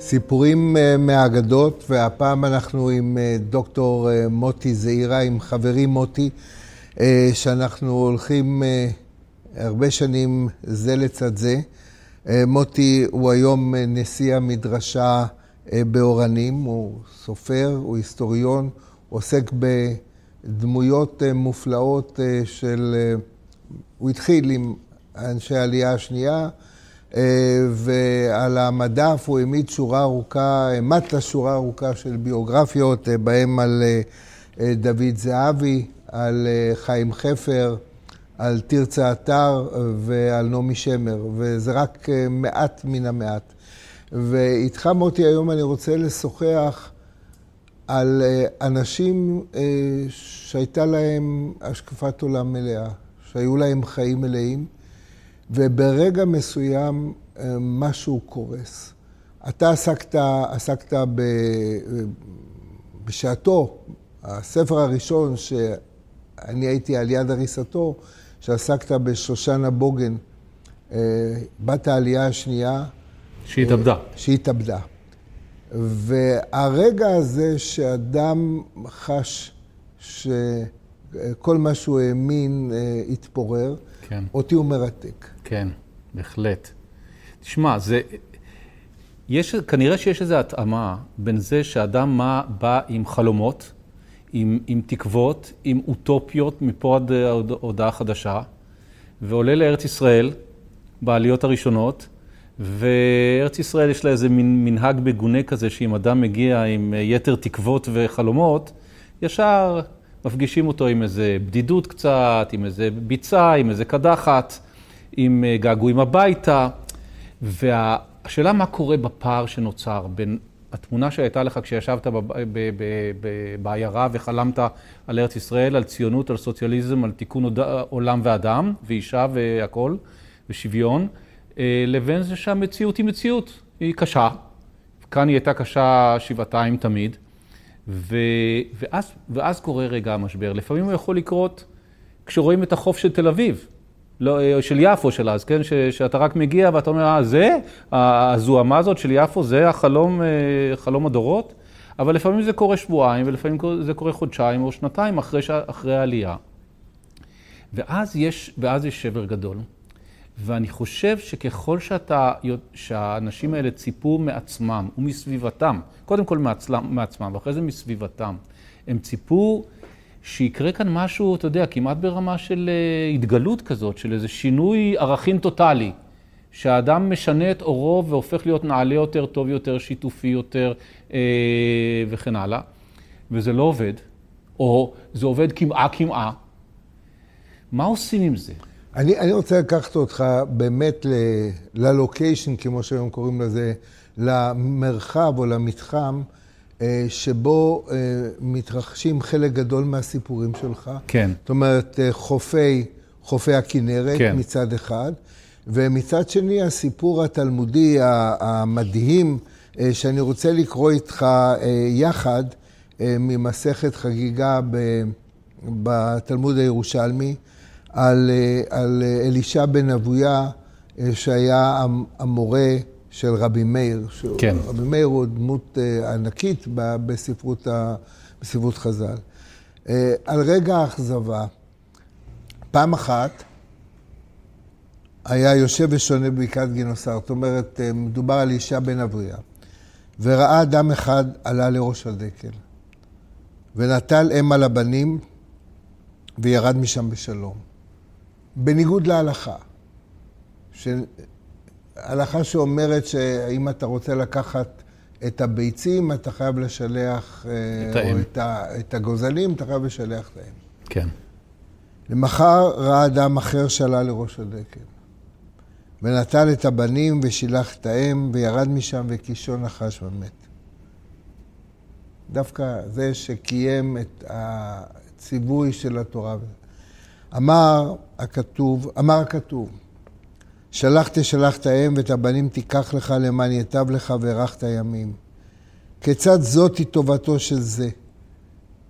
סיפורים אה, מהאגדות, והפעם אנחנו עם אה, דוקטור אה, מוטי זעירה, עם חברי מוטי, שאנחנו הולכים הרבה שנים זה לצד זה. מוטי הוא היום נשיא המדרשה באורנים, הוא סופר, הוא היסטוריון, עוסק בדמויות מופלאות של... הוא התחיל עם אנשי העלייה השנייה, ועל המדף הוא העמיד שורה ארוכה, העמדת שורה ארוכה של ביוגרפיות, אה, בהם על אה, דוד זהבי, על חיים חפר, על תרצה אתר ועל נעמי שמר, וזה רק מעט מן המעט. ואיתך, מוטי, היום אני רוצה לשוחח על אנשים שהייתה להם השקפת עולם מלאה, שהיו להם חיים מלאים. וברגע מסוים אה, משהו קורס. אתה עסקת, עסקת ב, בשעתו, הספר הראשון שאני הייתי על יד הריסתו, שעסקת בשושנה בוגן, אה, בת העלייה השנייה. שהתאבדה. אה, שהתאבדה. והרגע הזה שאדם חש שכל מה שהוא האמין התפורר, כן. אותי הוא מרתק. כן, בהחלט. תשמע, זה... יש, כנראה שיש איזו התאמה בין זה שאדם מה, בא עם חלומות, עם, עם תקוות, עם אוטופיות מפה עד הודעה חדשה, ועולה לארץ ישראל בעליות הראשונות, וארץ ישראל יש לה איזה מין מנהג מגונה כזה, שאם אדם מגיע עם יתר תקוות וחלומות, ישר מפגישים אותו עם איזה בדידות קצת, עם איזה ביצה, עם איזה קדחת, עם אה, געגועים הביתה. והשאלה מה קורה בפער שנוצר בין התמונה שהייתה לך כשישבת בעיירה וחלמת על ארץ ישראל, על ציונות, על סוציאליזם, על תיקון עולם ואדם, ואישה והכול, ושוויון, אה, לבין זה שהמציאות היא מציאות, היא קשה. כאן היא הייתה קשה שבעתיים תמיד. ו, ואז, ואז קורה רגע המשבר. לפעמים הוא יכול לקרות כשרואים את החוף של תל אביב, לא, של יפו של אז, כן? ש, שאתה רק מגיע ואתה אומר, אה, זה? הזוהמה הזאת של יפו, זה החלום, אה, חלום הדורות? אבל לפעמים זה קורה שבועיים, ולפעמים זה קורה חודשיים או שנתיים אחרי, אחרי העלייה. ואז יש, ואז יש שבר גדול. ואני חושב שככל שאתה, שהאנשים האלה ציפו מעצמם ומסביבתם, קודם כל מעצמם, מעצמם ואחרי זה מסביבתם, הם ציפו שיקרה כאן משהו, אתה יודע, כמעט ברמה של אה, התגלות כזאת, של איזה שינוי ערכים טוטאלי. שהאדם משנה את עורו והופך להיות נעלה יותר, טוב יותר, שיתופי יותר אה, וכן הלאה, וזה לא עובד, או זה עובד כמעה כמעה. מה עושים עם זה? אני, אני רוצה לקחת אותך באמת ללוקיישן, כמו שהיום קוראים לזה, למרחב או למתחם, שבו אה, מתרחשים חלק גדול מהסיפורים שלך. כן. זאת אומרת, אה, חופי, חופי הכנרת כן. מצד אחד, ומצד שני הסיפור התלמודי המדהים, שאני רוצה לקרוא איתך יחד ממסכת חגיגה בתלמוד הירושלמי. על, אה, על אה, אלישע בן אבויה, אה, שהיה המורה של רבי מאיר. כן. רבי מאיר הוא דמות ענקית בספרות, בספרות חז"ל. על רגע האכזבה, פעם אחת היה יושב ושונה בבקעת גינוסר, זאת אומרת, מדובר על אישה בן אבויה, וראה אדם אחד עלה לראש הדקל, ונטל אם על הבנים, וירד משם בשלום. בניגוד להלכה. הלכה שאומרת שאם אתה רוצה לקחת את הביצים, אתה חייב לשלח, אה, את או את, ה, את הגוזלים, אתה חייב לשלח האם. כן. למחר ראה אדם אחר שעלה לראש הדקל, ונטל את הבנים ושילח את האם, וירד משם וקישון נחש ומת. דווקא זה שקיים את הציווי של התורה. אמר הכתוב, אמר הכתוב, שלח תשלח את האם ואת הבנים תיקח לך למען יטב לך וארכת ימים. כיצד זאתי טובתו של זה,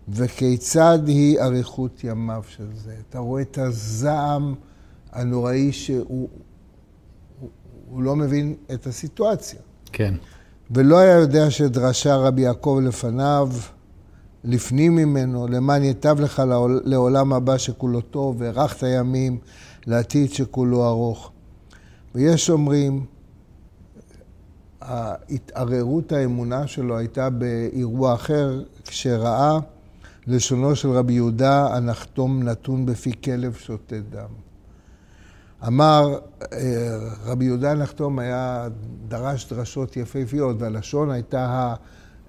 וכיצד היא אריכות ימיו של זה. אתה רואה את הזעם הנוראי שהוא הוא, הוא לא מבין את הסיטואציה. כן. ולא היה יודע שדרשה רבי יעקב לפניו, לפנים ממנו, למען ייטב לך לעולם הבא שכולו טוב, והארכת ימים לעתיד שכולו ארוך. ויש אומרים, ההתערערות האמונה שלו הייתה באירוע אחר, כשראה לשונו של רבי יהודה, הנחתום נתון בפי כלב שותה דם. אמר, אה, רבי יהודה הנחתום היה, דרש דרשות יפהפיות, והלשון הייתה ה...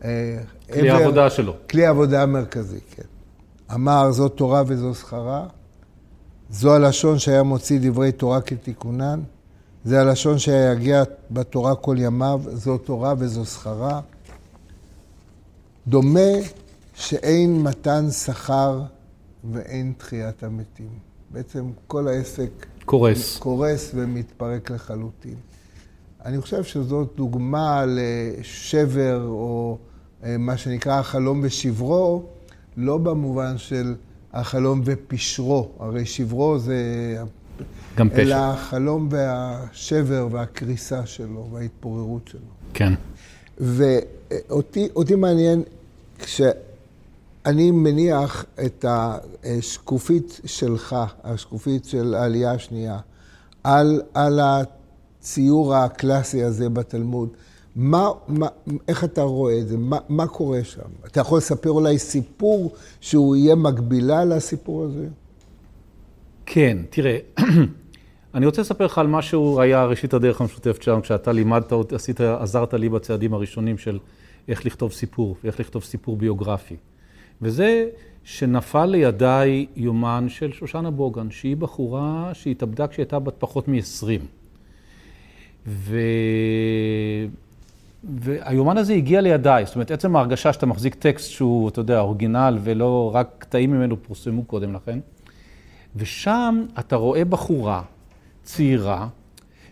אה, כלי העבודה שלו. כלי העבודה המרכזי, כן. אמר, זו תורה וזו שכרה. זו הלשון שהיה מוציא דברי תורה כתיקונן. זה הלשון שיגיע בתורה כל ימיו, זו תורה וזו שכרה. דומה שאין מתן שכר ואין תחיית המתים. בעצם כל העסק קורס, קורס ומתפרק לחלוטין. אני חושב שזאת דוגמה לשבר, או אה, מה שנקרא החלום ושברו, לא במובן של החלום ופשרו, הרי שברו זה... גם פשע. אלא החלום והשבר והקריסה שלו וההתפוררות שלו. כן. ואותי מעניין, כשאני מניח את השקופית שלך, השקופית של העלייה השנייה, על, על הציור הקלאסי הזה בתלמוד, מה, מה, איך אתה רואה את זה? מה, מה קורה שם? אתה יכול לספר אולי סיפור שהוא יהיה מקבילה לסיפור הזה? כן, תראה, אני רוצה לספר לך על משהו היה ראשית הדרך המשותפת שלנו, כשאתה לימדת, עשית, עזרת לי בצעדים הראשונים של איך לכתוב סיפור, ואיך לכתוב סיפור ביוגרפי. וזה שנפל לידיי יומן של שושנה בוגן, שהיא בחורה שהתאבדה כשהייתה בת פחות מ-20. ו... והיומן הזה הגיע לידיי, זאת אומרת, עצם ההרגשה שאתה מחזיק טקסט שהוא, אתה יודע, אורגינל, ולא רק קטעים ממנו פורסמו קודם לכן. ושם אתה רואה בחורה צעירה,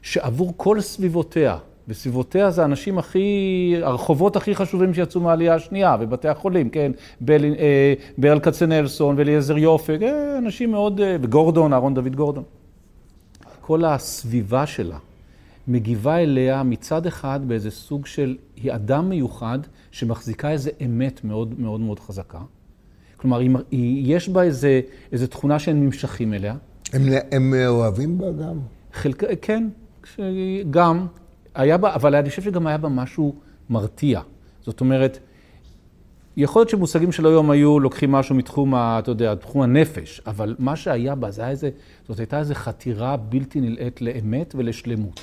שעבור כל סביבותיה, וסביבותיה זה האנשים הכי, הרחובות הכי חשובים שיצאו מהעלייה השנייה, ובתי החולים, כן, בל, אה, ברל כצנלסון ואליעזר יופק, אה, אנשים מאוד, אה, וגורדון, אהרון דוד גורדון. כל הסביבה שלה מגיבה אליה מצד אחד באיזה סוג של, היא אדם מיוחד שמחזיקה איזה אמת מאוד מאוד מאוד חזקה. כלומר, היא, יש בה איזה, איזה תכונה שהם נמשכים אליה. הם, הם אוהבים בה גם? חלק, כן, גם. היה בה, אבל אני חושב שגם היה בה משהו מרתיע. זאת אומרת, יכול להיות שמושגים של היום היו לוקחים משהו מתחום, ה, אתה יודע, תחום הנפש, אבל מה שהיה בה, זה היה איזה, זאת הייתה איזו חתירה בלתי נלאית לאמת ולשלמות.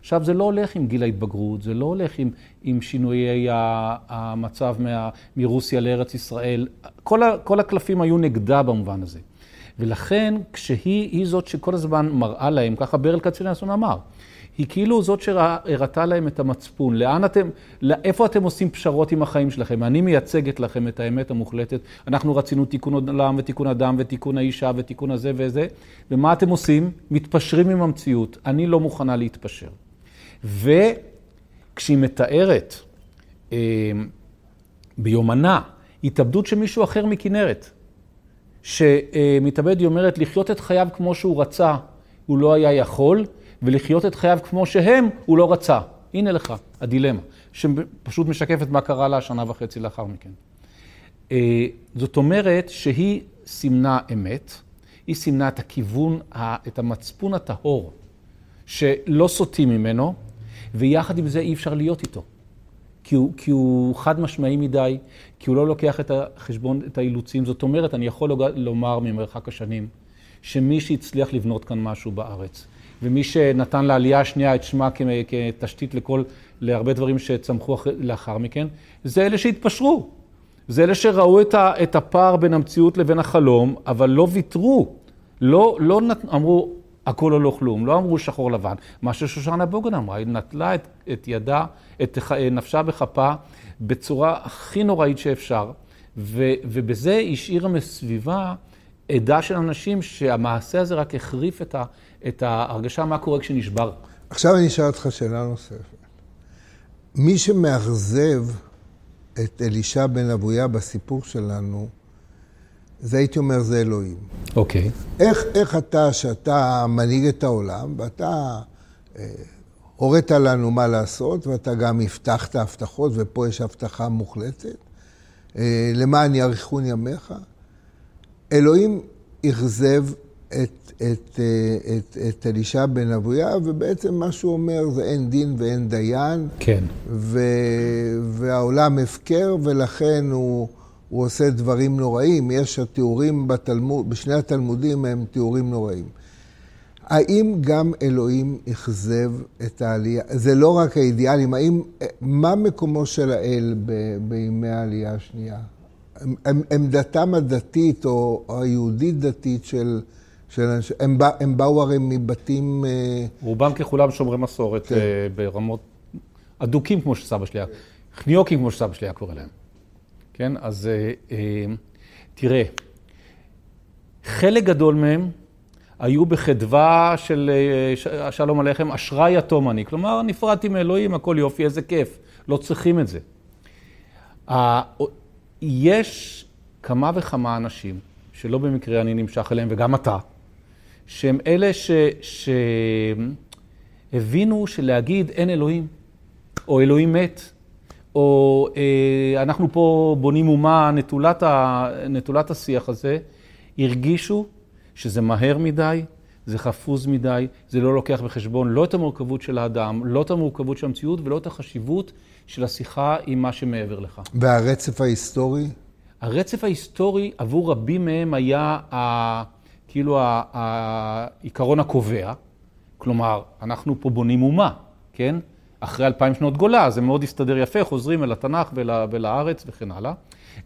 עכשיו, זה לא הולך עם גיל ההתבגרות, זה לא הולך עם, עם שינויי המצב מה, מרוסיה לארץ ישראל. כל, ה, כל הקלפים היו נגדה במובן הזה. ולכן, כשהיא היא זאת שכל הזמן מראה להם, ככה ברל כצנלסון אמר, היא כאילו זאת שהראתה להם את המצפון. לאן אתם, איפה אתם עושים פשרות עם החיים שלכם? אני מייצגת לכם את האמת המוחלטת. אנחנו רצינו תיקון עולם ותיקון אדם ותיקון האישה ותיקון הזה וזה. ומה אתם עושים? מתפשרים עם המציאות. אני לא מוכנה להתפשר. וכשהיא מתארת אה, ביומנה התאבדות של מישהו אחר מכנרת, שמתאבד, היא אומרת, לחיות את חייו כמו שהוא רצה, הוא לא היה יכול, ולחיות את חייו כמו שהם, הוא לא רצה. הנה לך, הדילמה, שפשוט משקפת מה קרה לה שנה וחצי לאחר מכן. אה, זאת אומרת שהיא סימנה אמת, היא סימנה את הכיוון, את המצפון הטהור, שלא סוטים ממנו, ויחד עם זה אי אפשר להיות איתו. כי הוא, כי הוא חד משמעי מדי, כי הוא לא לוקח את החשבון, את האילוצים. זאת אומרת, אני יכול לומר ממרחק השנים, שמי שהצליח לבנות כאן משהו בארץ, ומי שנתן לעלייה השנייה את שמה כתשתית לכל, להרבה דברים שצמחו לאחר מכן, זה אלה שהתפשרו. זה אלה שראו את, ה, את הפער בין המציאות לבין החלום, אבל לא ויתרו. לא, לא נת, אמרו, הכל או לא כלום, לא אמרו שחור לבן. מה ששושנה בוגן אמרה, היא נטלה את, את ידה, את נפשה בכפה, בצורה הכי נוראית שאפשר, ו, ובזה השאירה מסביבה עדה של אנשים שהמעשה הזה רק החריף את, ה, את ההרגשה מה קורה כשנשבר. עכשיו אני אשאל אותך שאלה נוספת. מי שמאכזב את אלישע בן אבויה בסיפור שלנו, זה הייתי אומר, זה אלוהים. אוקיי. Okay. איך, איך אתה, שאתה מנהיג את העולם, ואתה אה, הורית לנו מה לעשות, ואתה גם הבטחת הבטחות, ופה יש הבטחה מוחלטת. אה, למען יאריכון ימיך. אלוהים אכזב את, את, אה, את, את אלישע בן אבויה, ובעצם מה שהוא אומר זה אין דין ואין דיין. כן. ו, והעולם הפקר, ולכן הוא, הוא עושה דברים נוראים. יש התיאורים בתלמוד, בשני התלמודים הם תיאורים נוראים. האם גם אלוהים אכזב את העלייה? זה לא רק האידיאלים, האם, מה מקומו של האל ב, בימי העלייה השנייה? עמדתם הדתית או היהודית-דתית של, של אנשים, הם, בא, הם באו הרי מבתים... אה, רובם ככולם שומרי מסורת כן. אה, ברמות אדוקים כמו שסבא שלי היה, חניוקים כמו שסבא שלי היה קורא להם. כן, אז אה, תראה, חלק גדול מהם היו בחדווה של שלום עליכם, אשראי יתום אני. כלומר, נפרדתי מאלוהים, הכל יופי, איזה כיף. לא צריכים את זה. יש כמה וכמה אנשים, שלא במקרה אני נמשך אליהם, וגם אתה, שהם אלה שהבינו שלהגיד אין אלוהים, או אלוהים מת, או אה, אנחנו פה בונים אומה, נטולת, ה, נטולת השיח הזה, הרגישו שזה מהר מדי, זה חפוז מדי, זה לא לוקח בחשבון לא את המורכבות של האדם, לא את המורכבות של המציאות ולא את החשיבות של השיחה עם מה שמעבר לך. והרצף ההיסטורי? הרצף ההיסטורי עבור רבים מהם היה ה, כאילו העיקרון הקובע. כלומר, אנחנו פה בונים אומה, כן? אחרי אלפיים שנות גולה, זה מאוד הסתדר יפה, חוזרים אל התנ"ך ול, ולארץ וכן הלאה.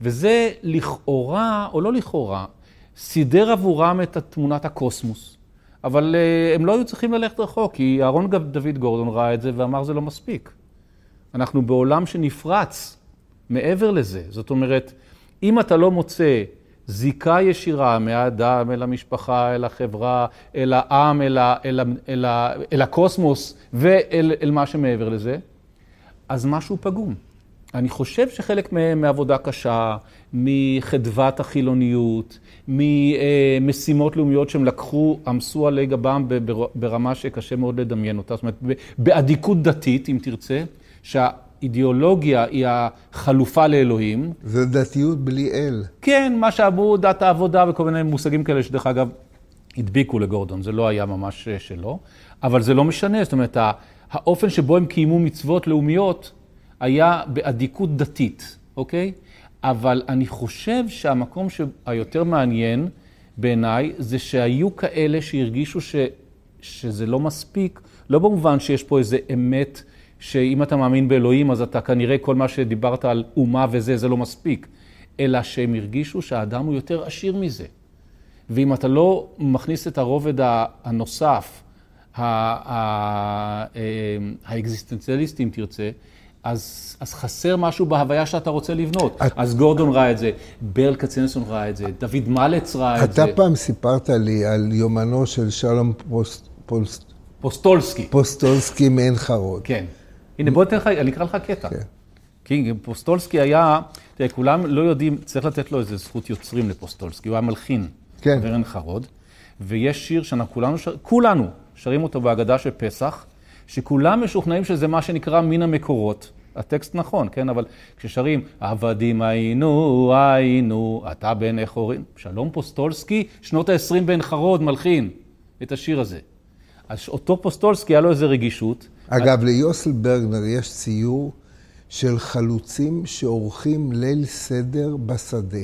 וזה לכאורה, או לא לכאורה, סידר עבורם את תמונת הקוסמוס. אבל uh, הם לא היו צריכים ללכת רחוק, כי אהרון דוד גורדון ראה את זה ואמר זה לא מספיק. אנחנו בעולם שנפרץ מעבר לזה. זאת אומרת, אם אתה לא מוצא זיקה ישירה מהאדם אל המשפחה, אל החברה, אל העם, אל, אל, אל, אל הקוסמוס ואל אל מה שמעבר לזה, אז משהו פגום. אני חושב שחלק מעבודה קשה, מחדוות החילוניות, ממשימות לאומיות שהם לקחו, עמסו עלי גבם ברמה שקשה מאוד לדמיין אותה, זאת אומרת, באדיקות דתית, אם תרצה, שהאידיאולוגיה היא החלופה לאלוהים. זה דתיות בלי אל. כן, מה שאמרו דת העבודה וכל מיני מושגים כאלה, שדרך אגב, הדביקו לגורדון, זה לא היה ממש שלו, אבל זה לא משנה, זאת אומרת, האופן שבו הם קיימו מצוות לאומיות היה באדיקות דתית, אוקיי? אבל אני חושב שהמקום היותר מעניין בעיניי, זה שהיו כאלה שהרגישו ש, שזה לא מספיק, לא במובן שיש פה איזה אמת, שאם אתה מאמין באלוהים, אז אתה כנראה כל מה שדיברת על אומה וזה, זה לא מספיק, אלא שהם הרגישו שהאדם הוא יותר עשיר מזה. ואם אתה לא מכניס את הרובד הנוסף, אה, האקזיסטנציאליסטי, אם תרצה, אז, אז חסר משהו בהוויה שאתה רוצה לבנות. את... אז גורדון ראה את זה, ברל כצנסון ראה את זה, דוד מלץ ראה את זה. אתה פעם סיפרת לי על יומנו של שלום פוסט... פוסט... פוסטולסקי. פוסטולסקי מעין חרוד. כן. הנה, בוא נתן לך, אני אקרא לך קטע. כן. כי פוסטולסקי היה, תראה, כולם לא יודעים, צריך לתת לו איזה זכות יוצרים לפוסטולסקי, הוא היה מלחין. כן. בעין חרוד. ויש שיר שאנחנו כולנו, שר... כולנו שרים אותו בהגדה של פסח. שכולם משוכנעים שזה מה שנקרא מן המקורות. הטקסט נכון, כן? אבל כששרים, עבדים היינו, היינו, עתה בני חורין, שלום פוסטולסקי, שנות ה-20 בעין חרוד, מלחין את השיר הזה. אז אותו פוסטולסקי, היה לו איזו רגישות. אגב, אז... ליוסל ברגנר יש ציור של חלוצים שעורכים ליל סדר בשדה.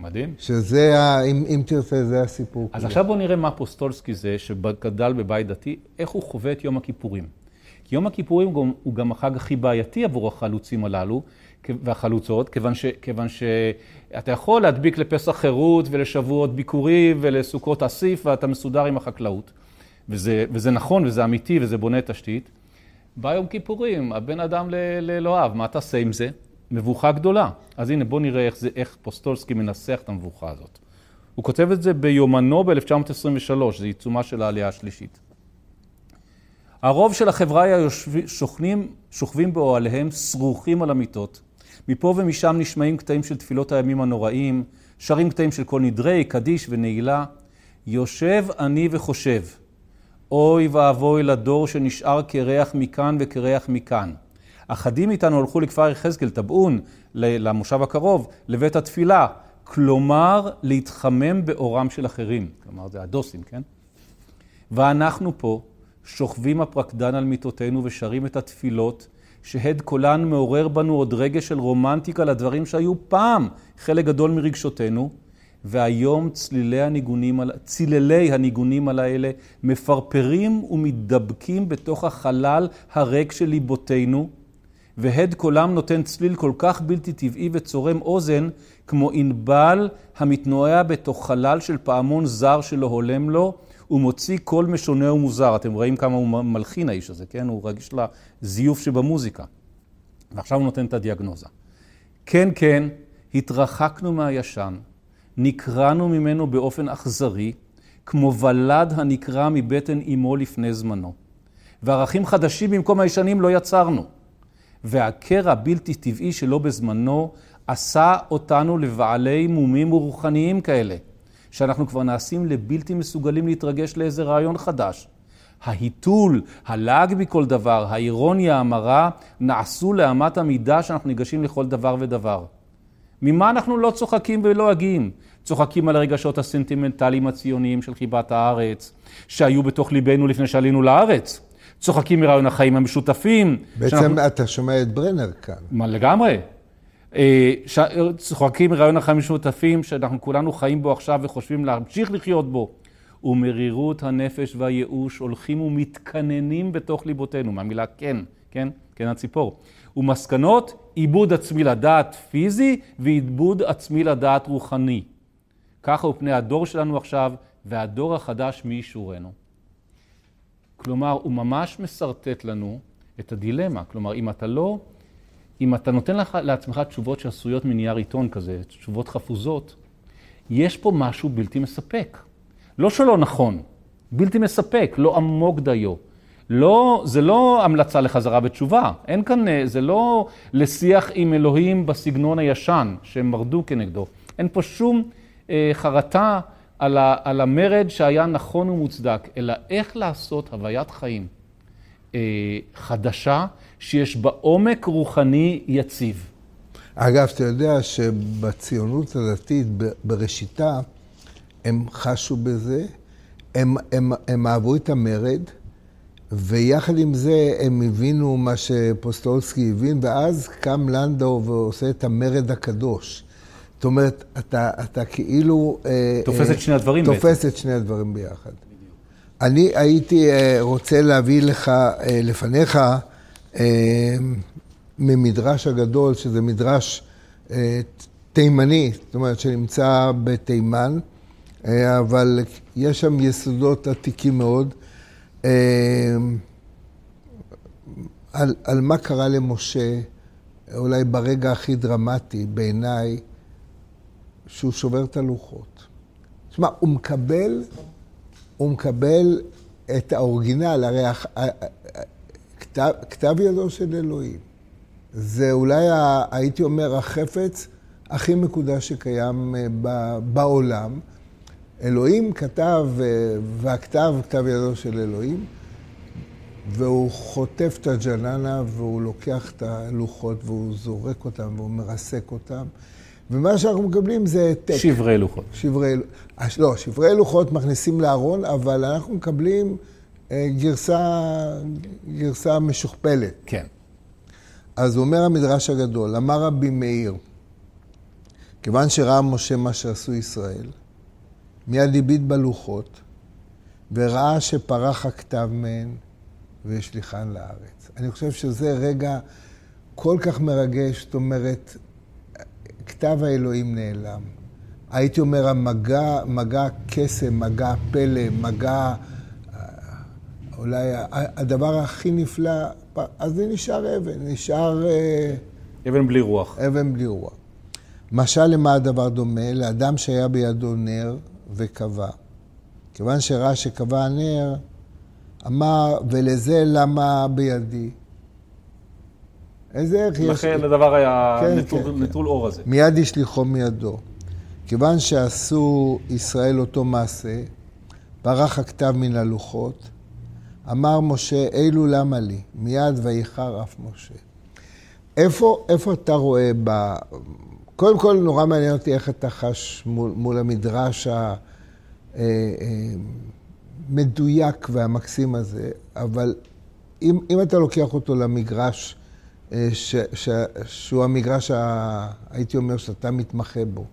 מדהים. שזה, ה, אם, אם תרצה, זה הסיפור. אז עכשיו בוא נראה מה פוסטולסקי זה, שגדל בבית דתי, איך הוא חווה את יום הכיפורים. כי יום הכיפורים הוא גם, הוא גם החג הכי בעייתי עבור החלוצים הללו והחלוצות, כיוון, ש, כיוון שאתה יכול להדביק לפסח חירות ולשבועות ביקורי ולסוכות אסיף ואתה מסודר עם החקלאות. וזה, וזה נכון וזה אמיתי וזה בונה תשתית. בא יום כיפורים, הבן אדם לאלוהיו, מה תעשה עם זה? מבוכה גדולה. אז הנה, בואו נראה איך, זה, איך פוסטולסקי מנסח את המבוכה הזאת. הוא כותב את זה ביומנו ב-1923, זה עיצומה של העלייה השלישית. הרוב של החברה שוכנים, שוכבים באוהליהם, שרוכים על המיטות. מפה ומשם נשמעים קטעים של תפילות הימים הנוראים, שרים קטעים של כל נדרי, קדיש ונעילה. יושב אני וחושב, אוי ואבוי לדור שנשאר קרח מכאן וקרח מכאן. אחדים מאיתנו הלכו לכפר יחזקאל, טבעון, למושב הקרוב, לבית התפילה. כלומר, להתחמם באורם של אחרים. כלומר, זה הדוסים, כן? ואנחנו פה, שוכבים הפרקדן על מיטותינו ושרים את התפילות, שהד קולן מעורר בנו עוד רגש של רומנטיקה לדברים שהיו פעם חלק גדול מרגשותינו, והיום צלילי הניגונים, צלילי הניגונים על האלה מפרפרים ומתדבקים בתוך החלל הריק של ליבותינו, והד קולם נותן צליל כל כך בלתי טבעי וצורם אוזן, כמו ענבל המתנועע בתוך חלל של פעמון זר שלא הולם לו, ומוציא קול משונה ומוזר. אתם רואים כמה הוא מלחין האיש הזה, כן? הוא רגיש לזיוף שבמוזיקה. ועכשיו הוא נותן את הדיאגנוזה. כן, כן, התרחקנו מהישן, נקרענו ממנו באופן אכזרי, כמו ולד הנקרע מבטן אמו לפני זמנו. וערכים חדשים במקום הישנים לא יצרנו. והקרע בלתי טבעי שלו בזמנו עשה אותנו לבעלי מומים ורוחניים כאלה, שאנחנו כבר נעשים לבלתי מסוגלים להתרגש לאיזה רעיון חדש. ההיתול, הלעג מכל דבר, האירוניה המרה, נעשו לאמת המידה שאנחנו ניגשים לכל דבר ודבר. ממה אנחנו לא צוחקים ולועגים? צוחקים על הרגשות הסנטימנטליים הציוניים של חיבת הארץ, שהיו בתוך ליבנו לפני שעלינו לארץ. צוחקים מרעיון החיים המשותפים. בעצם שאנחנו... אתה שומע את ברנר כאן. מה לגמרי. אה, ש... צוחקים מרעיון החיים המשותפים שאנחנו כולנו חיים בו עכשיו וחושבים להמשיך לחיות בו. ומרירות הנפש והייאוש הולכים ומתקננים בתוך ליבותינו, מהמילה כן, כן, כן הציפור. ומסקנות, עיבוד עצמי לדעת פיזי ועיבוד עצמי לדעת רוחני. ככה הוא פני הדור שלנו עכשיו, והדור החדש מי ישורנו. כלומר, הוא ממש משרטט לנו את הדילמה. כלומר, אם אתה לא, אם אתה נותן לך, לעצמך תשובות שעשויות מנייר עיתון כזה, תשובות חפוזות, יש פה משהו בלתי מספק. לא שלא נכון, בלתי מספק, לא עמוק דיו. לא, זה לא המלצה לחזרה בתשובה, אין כאן, זה לא לשיח עם אלוהים בסגנון הישן שהם מרדו כנגדו. אין פה שום אה, חרטה על, ה, על המרד שהיה נכון ומוצדק, אלא איך לעשות הוויית חיים אה, חדשה, שיש בה עומק רוחני יציב. אגב, אתה יודע שבציונות הדתית, בראשיתה, הם חשו בזה, הם, הם, הם אהבו את המרד, ויחד עם זה הם הבינו מה שפוסטולסקי הבין, ואז קם לנדאו ועושה את המרד הקדוש. זאת אומרת, אתה, אתה כאילו... אה, תופס את שני הדברים תופס בעצם. תופס את שני הדברים ביחד. אני הייתי אה, רוצה להביא לך, אה, לפניך, ממדרש הגדול, שזה מדרש תימני, זאת אומרת, שנמצא בתימן, אבל יש שם יסודות עתיקים מאוד. על, על מה קרה למשה, אולי ברגע הכי דרמטי בעיניי, שהוא שובר את הלוחות. תשמע, הוא מקבל, הוא מקבל את האורגינל, הרי כתב, כתב ידו של אלוהים. זה אולי, הייתי אומר, החפץ הכי מקודש שקיים אה, בעולם. אלוהים כתב, אה, והכתב כתב ידו של אלוהים, והוא חוטף את הג'ננה והוא לוקח את הלוחות והוא זורק אותם והוא מרסק אותם. ומה שאנחנו מקבלים זה העתק. שברי לוחות. שברי, לא, שברי לוחות מכניסים לארון, אבל אנחנו מקבלים אה, גרסה, גרסה משוכפלת. כן. אז אומר המדרש הגדול, אמר רבי מאיר, כיוון שראה משה מה שעשו ישראל, מיד הביט בלוחות, וראה שפרח הכתב מהן והשליחן לארץ. אני חושב שזה רגע כל כך מרגש, זאת אומרת, כתב האלוהים נעלם. הייתי אומר, המגע, מגע קסם, מגע פלא, מגע, אה, אולי הדבר הכי נפלא, אז זה נשאר אבן, נשאר... אה, אבן בלי רוח. אבן בלי רוח. משל למה הדבר דומה? לאדם שהיה בידו נר וקבע. כיוון שראה שקבע הנר, אמר, ולזה למה בידי? איזה ערך יש? לכן הדבר היה כן, נטול, כן, נטול כן. אור הזה. מיד השליחו מידו. כיוון שעשו ישראל אותו מעשה, ברח הכתב מן הלוחות, אמר משה, אילו למה לי? מיד ויחר אף משה. איפה, איפה אתה רואה ב... קודם כל, נורא מעניין אותי איך אתה חש מול, מול המדרש המדויק והמקסים הזה, אבל אם, אם אתה לוקח אותו למגרש, ש, ש, שהוא המגרש, ה, הייתי אומר, שאתה מתמחה בו,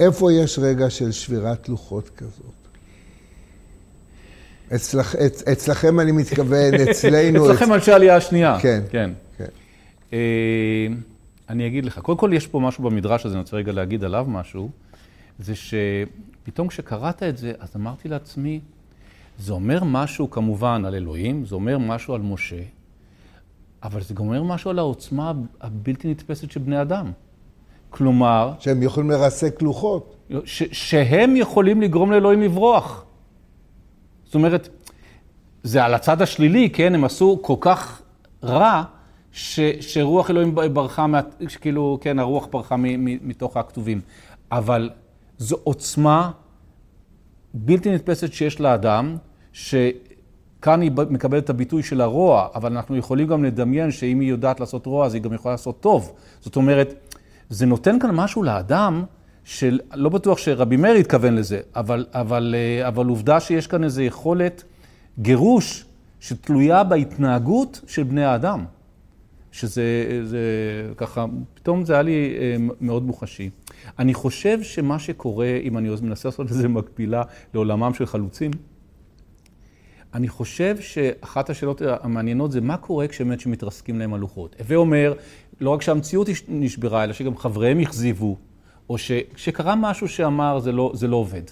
איפה יש רגע של שבירת לוחות כזאת? אצלכ, אצ, אצלכם אני מתכוון, אצלנו... אצלכם אנשי העלייה השנייה. כן. כן. כן. אני אגיד לך, קודם כל יש פה משהו במדרש הזה, אני רוצה רגע להגיד עליו משהו, זה שפתאום כשקראת את זה, אז אמרתי לעצמי, זה אומר משהו כמובן על אלוהים, זה אומר משהו על משה, אבל זה גם אומר משהו על העוצמה הבלתי נתפסת של בני אדם. כלומר... שהם יכולים לרסק לוחות. ש- שהם יכולים לגרום לאלוהים לברוח. זאת אומרת, זה על הצד השלילי, כן? הם עשו כל כך רע, ש, שרוח אלוהים ברחה, מה, כאילו, כן, הרוח ברחה מ, מ, מתוך הכתובים. אבל זו עוצמה בלתי נתפסת שיש לאדם, שכאן היא מקבלת את הביטוי של הרוע, אבל אנחנו יכולים גם לדמיין שאם היא יודעת לעשות רוע, אז היא גם יכולה לעשות טוב. זאת אומרת, זה נותן כאן משהו לאדם, של, לא בטוח שרבי מאיר התכוון לזה, אבל, אבל, אה, אבל עובדה שיש כאן איזו יכולת גירוש שתלויה בהתנהגות של בני האדם. שזה זה, ככה, פתאום זה היה לי אה, מאוד מוחשי. אני חושב שמה שקורה, אם אני מנסה לעשות איזה מקבילה לעולמם של חלוצים, אני חושב שאחת השאלות המעניינות זה מה קורה כשבאמת שמתרסקים להם הלוחות. הווה אומר, לא רק שהמציאות נשברה, אלא שגם חבריהם הכזיבו, או שקרה משהו שאמר זה לא, זה לא עובד.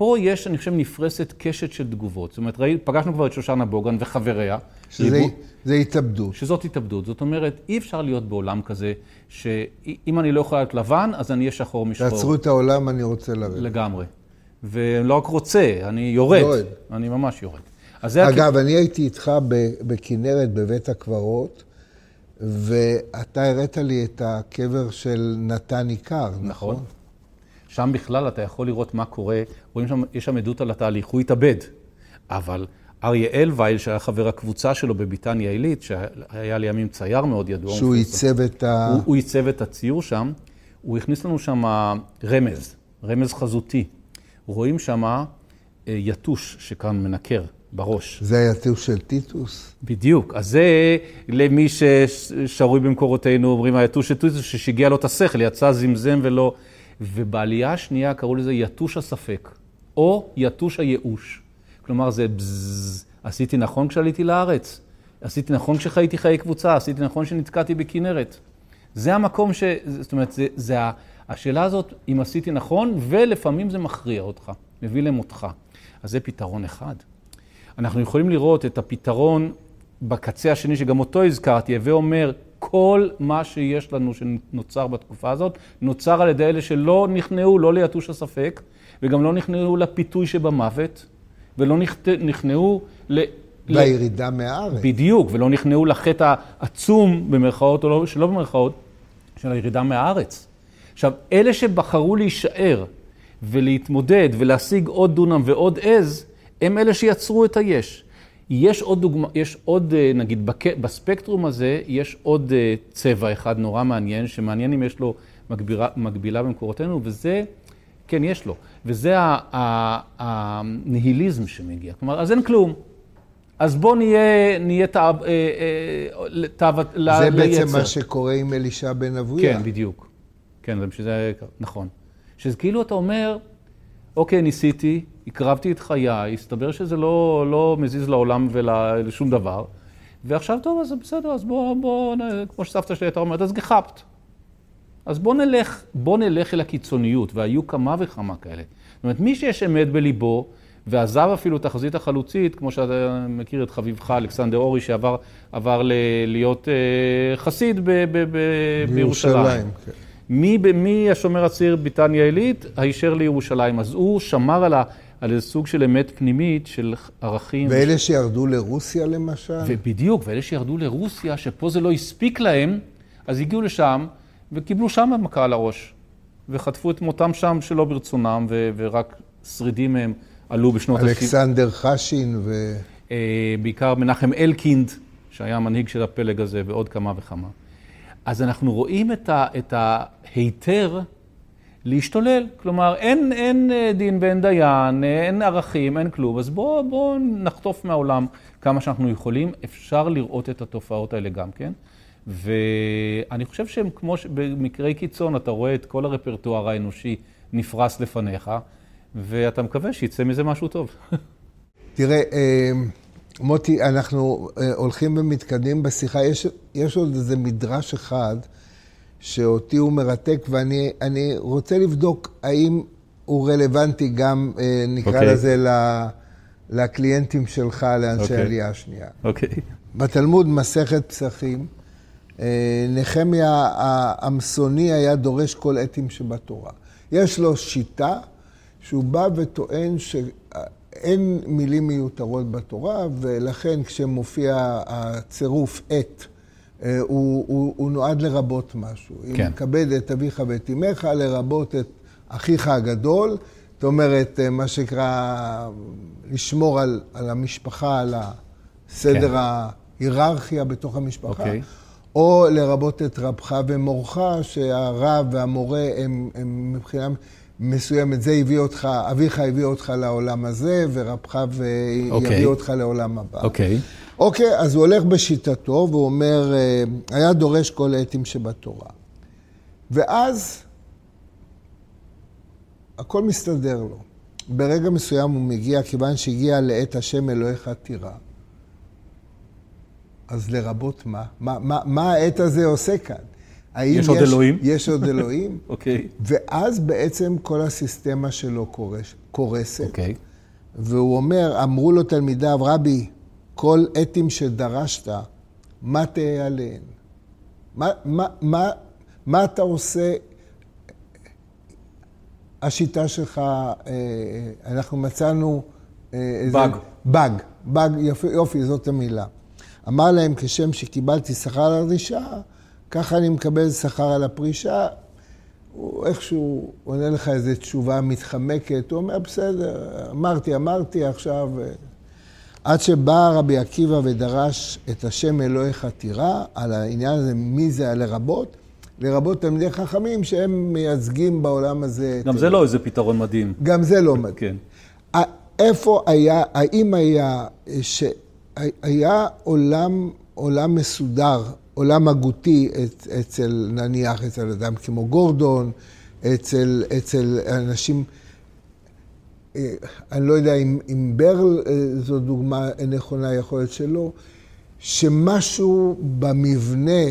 ופה יש, אני חושב, נפרסת קשת של תגובות. זאת אומרת, ראי, פגשנו כבר את שושנה בוגן וחבריה. שזה ריבו, זה התאבדות. שזאת התאבדות. זאת אומרת, אי אפשר להיות בעולם כזה, שאם אני לא יכולה להיות לבן, אז אני אהיה שחור משחור. תעצרו את העולם, אני רוצה לרדת. לגמרי. ולא רק רוצה, אני יורד. יורד. אני ממש יורד. אגב, הכ... אני הייתי איתך בכנרת, בבית הקברות. ואתה הראת לי את הקבר של נתן עיקר, נכון? נכון. שם בכלל אתה יכול לראות מה קורה, רואים שם, יש שם עדות על התהליך, הוא התאבד. אבל אריה אלווייל, שהיה חבר הקבוצה שלו בביתניה עילית, שהיה לימים צייר מאוד ידוע. שהוא עיצב את ה... הוא, הוא עיצב את הציור שם, הוא הכניס לנו שם רמז, רמז חזותי. רואים שם אה, יתוש שכאן מנקר. בראש. זה היה תיאור של טיטוס? בדיוק. אז זה למי ששרוי במקורותינו, אומרים היתוש של טיטוס, ששיגע לו את השכל, יצא זמזם ולא... ובעלייה השנייה קראו לזה יתוש הספק, או יתוש הייאוש. כלומר, זה בזז, עשיתי נכון כשעליתי לארץ, עשיתי נכון כשחייתי חיי קבוצה, עשיתי נכון כשנתקעתי בכנרת. זה המקום ש... זאת אומרת, זה, זה השאלה הזאת, אם עשיתי נכון, ולפעמים זה מכריע אותך, מביא למותך. אז זה פתרון אחד. אנחנו יכולים לראות את הפתרון בקצה השני, שגם אותו הזכרתי, הווה אומר, כל מה שיש לנו שנוצר בתקופה הזאת, נוצר על ידי אלה שלא נכנעו לא ליתוש הספק, וגם לא נכנעו לפיתוי שבמוות, ולא נכנעו ל... לירידה מהארץ. בדיוק, ולא נכנעו לחטא העצום, במרכאות או לא, שלא במרכאות, של הירידה מהארץ. עכשיו, אלה שבחרו להישאר ולהתמודד ולהשיג עוד דונם ועוד עז, הם אלה שיצרו את היש. יש עוד דוגמה, יש עוד, אה, נגיד, בק... בספקטרום הזה, יש עוד אה, צבע אחד נורא מעניין, שמעניין אם יש לו מגבירה, מקבילה במקורותינו, וזה, כן, יש לו, וזה הניהיליזם שמגיע. כלומר, אז אין כלום. אז בוא נהיה, נהיה תאו, תאו, ליצר. זה בעצם מה שקורה עם אלישע בן אבויה. כן, בדיוק. כן, זה שזה, נכון. שזה כאילו אתה אומר, אוקיי, ניסיתי, הקרבתי את חיי, הסתבר שזה לא, לא מזיז לעולם ולשום דבר, ועכשיו, טוב, אז בסדר, אז בוא, בוא, כמו שסבתא שלי הייתה אומרת, אז גחפת. אז בוא נלך, בוא נלך אל הקיצוניות, והיו כמה וכמה כאלה. זאת אומרת, מי שיש אמת בליבו, ועזב אפילו את החזית החלוצית, כמו שאתה מכיר את חביבך, אלכסנדר אורי, שעבר ל- להיות uh, חסיד ב- ב- ב- בירושלים. כן. מי, מי השומר הצעיר ביתניה עילית? הישר לירושלים. אז הוא שמר על, ה, על איזה סוג של אמת פנימית, של ערכים. ואלה ש... שירדו לרוסיה למשל? ובדיוק, ואלה שירדו לרוסיה, שפה זה לא הספיק להם, אז הגיעו לשם וקיבלו שם מכה על הראש. וחטפו את מותם שם שלא ברצונם, ו, ורק שרידים מהם עלו בשנות ה-70. אלכסנדר חשין ו... אה, בעיקר מנחם אלקינד, שהיה המנהיג של הפלג הזה, ועוד כמה וכמה. אז אנחנו רואים את, ה, את ההיתר להשתולל. כלומר, אין, אין אה, דין ואין דיין, אין ערכים, אין כלום. אז בואו בוא נחטוף מהעולם כמה שאנחנו יכולים. אפשר לראות את התופעות האלה גם כן. ואני חושב שהם כמו שבמקרי קיצון, אתה רואה את כל הרפרטואר האנושי נפרס לפניך, ואתה מקווה שיצא מזה משהו טוב. תראה, אה, מוטי, אנחנו אה, הולכים ומתקדמים בשיחה. יש, יש עוד איזה מדרש אחד שאותי הוא מרתק, ואני רוצה לבדוק האם הוא רלוונטי גם, אה, נקרא okay. אוקיי. לזה, לקליינטים שלך, לאנשי okay. אוקיי. עלייה השנייה. אוקיי. Okay. בתלמוד, מסכת פסחים, נחמיה העמסוני היה דורש כל עתים שבתורה. יש לו שיטה שהוא בא וטוען ש... אין מילים מיותרות בתורה, ולכן כשמופיע הצירוף אה, הוא, הוא, הוא נועד לרבות משהו. כן. אם כבד את אביך ואת אמך, לרבות את אחיך הגדול. זאת אומרת, אה, מה שנקרא, לשמור על, על המשפחה, על הסדר כן. ההיררכיה בתוך המשפחה. אוקיי. או לרבות את רבך ומורך, שהרב והמורה הם, הם מבחינה מסוימת, זה הביא אותך, אביך הביא אותך לעולם הזה, ורבך okay. אוקיי. יביא אותך לעולם הבא. אוקיי. Okay. אוקיי, okay, אז הוא הולך בשיטתו, והוא אומר, אה, היה דורש כל העתים שבתורה. ואז הכל מסתדר לו. ברגע מסוים הוא מגיע, כיוון שהגיע לעת השם אלוהיך תירא. אז לרבות מה? מה, מה, מה העת הזה עושה כאן? יש עוד אלוהים? יש עוד אלוהים. אוקיי. ואז בעצם כל הסיסטמה שלו קורס, קורסת. אוקיי. והוא אומר, אמרו לו תלמידיו, רבי, כל עתים שדרשת, מה תהיה עליהן? מה, מה, מה, מה אתה עושה? השיטה שלך, אה, אנחנו מצאנו... אה, באג. באג, באג, יופי, יופי, זאת המילה. אמר להם, כשם שקיבלתי שכר על הדרישה, ככה אני מקבל שכר על הפרישה. הוא איכשהו עונה לך איזו תשובה מתחמקת, הוא אומר, בסדר, אמרתי, אמרתי, עכשיו... אה, עד שבא רבי עקיבא ודרש את השם אלוהיך תירא, על העניין הזה, מי זה הלרבות? לרבות תלמידי חכמים שהם מייצגים בעולם הזה. גם זה לא איזה פתרון מדהים. גם זה לא מדהים. כן. איפה היה, האם היה, שהיה עולם, עולם מסודר עולם הגותי אצל, נניח, אצל אדם כמו גורדון, אצל, אצל אנשים, אה, אני לא יודע אם, אם ברל אה, זו דוגמה נכונה, יכול להיות שלא, שמשהו במבנה,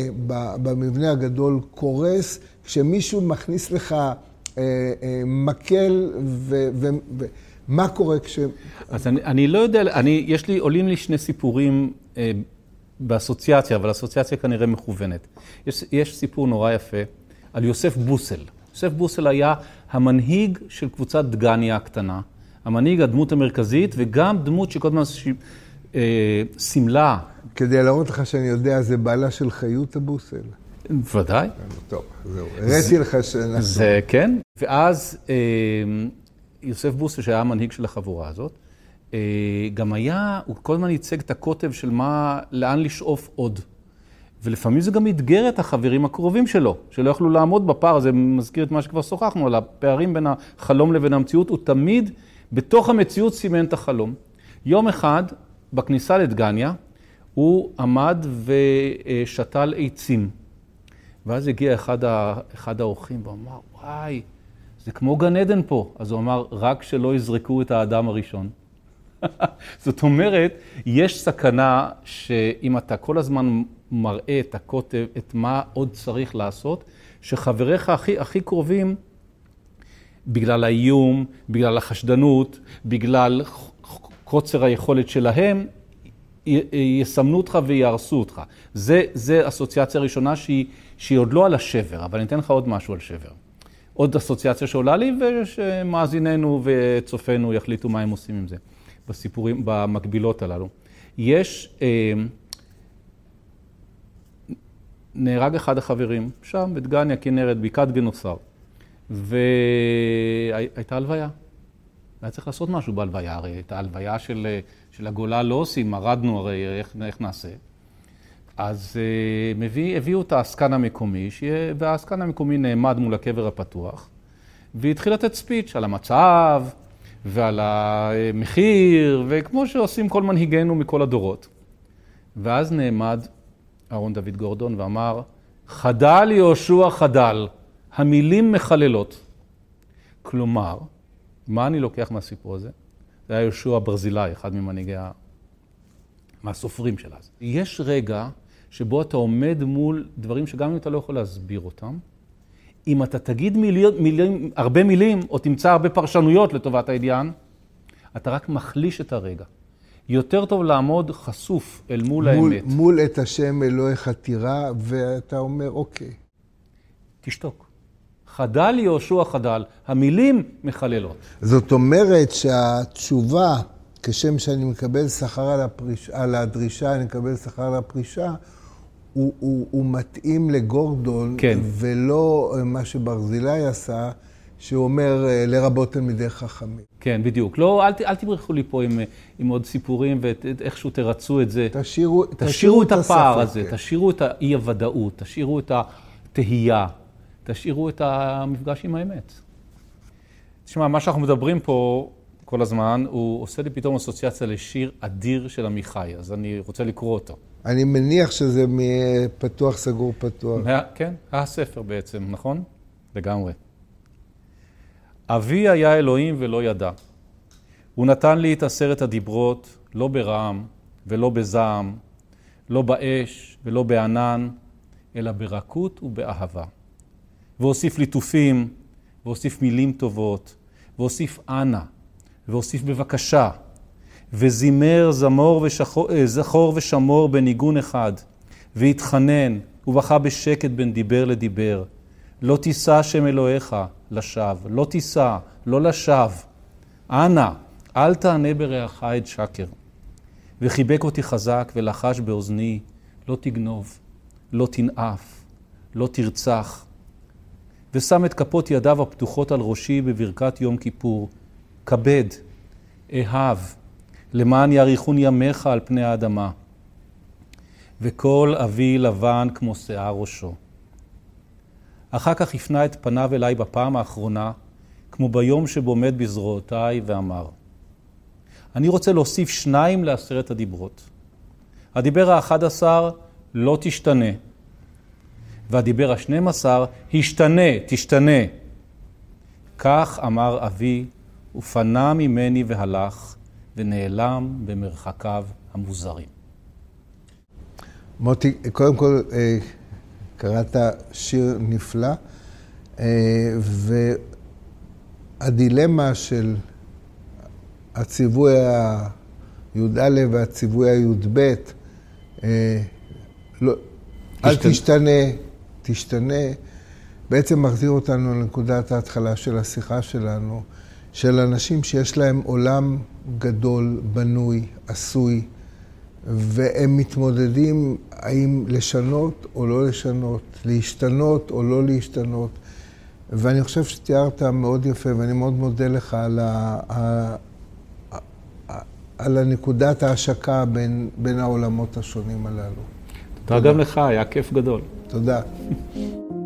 במבנה הגדול קורס, כשמישהו מכניס לך אה, מקל ו... ו, ו מה קורה כש... אז אני, אני לא יודע, אני, יש לי, עולים לי שני סיפורים באסוציאציה, אבל אסוציאציה כנראה מכוונת. יש, יש סיפור נורא יפה על יוסף בוסל. יוסף בוסל היה המנהיג של קבוצת דגניה הקטנה, המנהיג, הדמות המרכזית, וגם דמות שכל הזמן אה, סימלה. כדי להראות לך שאני יודע, זה בעלה של חיות הבוסל. ודאי. טוב, זהו. הראיתי לך שאנחנו... זה כן. ואז אה, יוסף בוסל, שהיה המנהיג של החבורה הזאת, גם היה, הוא כל הזמן ייצג את הקוטב של מה, לאן לשאוף עוד. ולפעמים זה גם אתגר את החברים הקרובים שלו, שלא יכלו לעמוד בפער, זה מזכיר את מה שכבר שוחחנו, על הפערים בין החלום לבין המציאות, הוא תמיד בתוך המציאות סימן את החלום. יום אחד, בכניסה לדגניה, הוא עמד ושתל עצים. ואז הגיע אחד, ה, אחד האורחים ואמר, וואי, זה כמו גן עדן פה. אז הוא אמר, רק שלא יזרקו את האדם הראשון. זאת אומרת, יש סכנה שאם אתה כל הזמן מראה את הקוטב, את מה עוד צריך לעשות, שחבריך הכי, הכי קרובים, בגלל האיום, בגלל החשדנות, בגלל קוצר היכולת שלהם, יסמנו אותך ויהרסו אותך. זה, זה אסוציאציה ראשונה שהיא, שהיא עוד לא על השבר, אבל אני אתן לך עוד משהו על שבר. עוד אסוציאציה שעולה לי, ושמאזיננו וצופינו יחליטו מה הם עושים עם זה. בסיפורים, במקבילות הללו. יש, אה, נהרג אחד החברים, שם בדגניה, כנרת, בקעת גנוסר, והייתה הלוויה. והיה צריך לעשות משהו בהלוויה, הרי את ההלוויה של, של הגולה לא עושים, מרדנו הרי, איך, איך נעשה? אז uh, מביא, הביאו את העסקן המקומי, שיה, והעסקן המקומי נעמד מול הקבר הפתוח, והתחיל לתת ספיץ' על המצב ועל המחיר, וכמו שעושים כל מנהיגינו מכל הדורות. ואז נעמד אהרון דוד גורדון ואמר, חדל יהושע חדל, המילים מחללות. כלומר, מה אני לוקח מהסיפור הזה? זה היה יהושע ברזילי, אחד ממנהיגי ה... מהסופרים של אז. יש רגע שבו אתה עומד מול דברים שגם אם אתה לא יכול להסביר אותם, אם אתה תגיד מילים, מילים, הרבה מילים, או תמצא הרבה פרשנויות לטובת העניין, אתה רק מחליש את הרגע. יותר טוב לעמוד חשוף אל מול, מול האמת. מול את השם אלוהיך תירא, ואתה אומר, אוקיי. תשתוק. חדל יהושע חדל, המילים מחללות. זאת אומרת שהתשובה, כשם שאני מקבל שכר על, הפריש, על הדרישה, אני מקבל שכר על הפרישה, הוא, הוא, הוא מתאים לגורדון, כן. ולא מה שברזילי עשה, שהוא אומר, לרבות תלמידי חכמים. כן, בדיוק. לא, אל, אל תברחו לי פה עם, עם עוד סיפורים ואיכשהו תרצו את זה. תשאירו, תשאירו, תשאירו את הפער הזה, כן. תשאירו את האי-הוודאות, תשאירו את התהייה, תשאירו את המפגש עם האמת. תשמע, מה שאנחנו מדברים פה כל הזמן, הוא עושה לי פתאום אסוציאציה לשיר אדיר של עמיחי, אז אני רוצה לקרוא אותו. אני מניח שזה מפתוח, סגור, פתוח. מה, כן, הספר בעצם, נכון? לגמרי. אבי היה אלוהים ולא ידע. הוא נתן לי את עשרת הדיברות, לא ברעם ולא בזעם, לא באש ולא בענן, אלא ברכות ובאהבה. והוסיף ליטופים, והוסיף מילים טובות, והוסיף אנא, והוסיף בבקשה, וזימר זמור ושחור, אה, זכור ושמור בניגון אחד, והתחנן, ובכה בשקט בין דיבר לדיבר. לא תישא שם אלוהיך לשווא, לא תישא, לא לשווא. אנא, אל תענה ברעך את שקר. וחיבק אותי חזק ולחש באוזני, לא תגנוב, לא תנאף, לא תרצח. ושם את כפות ידיו הפתוחות על ראשי בברכת יום כיפור. כבד, אהב, למען יאריכון ימיך על פני האדמה. וכל אבי לבן כמו שיער ראשו. אחר כך הפנה את פניו אליי בפעם האחרונה, כמו ביום שבו מת בזרועותיי, ואמר, אני רוצה להוסיף שניים לעשרת הדיברות. הדיבר האחד עשר, לא תשתנה. והדיבר השנים עשר, השתנה, תשתנה. כך אמר אבי, ופנה ממני והלך, ונעלם במרחקיו המוזרים. מוטי, קודם כל, אה, קראת שיר נפלא, אה, והדילמה של הציווי הי"א והציווי הי"ב, אה, לא, אל תשתנה, תשתנה, בעצם מחזיר אותנו לנקודת ההתחלה של השיחה שלנו, של אנשים שיש להם עולם גדול, בנוי, עשוי, והם מתמודדים האם לשנות או לא לשנות, להשתנות או לא להשתנות. ואני חושב שתיארת מאוד יפה, ואני מאוד מודה לך על, ה, על הנקודת ההשקה בין, בין העולמות השונים הללו. תודה גם לך, היה כיף גדול. תודה.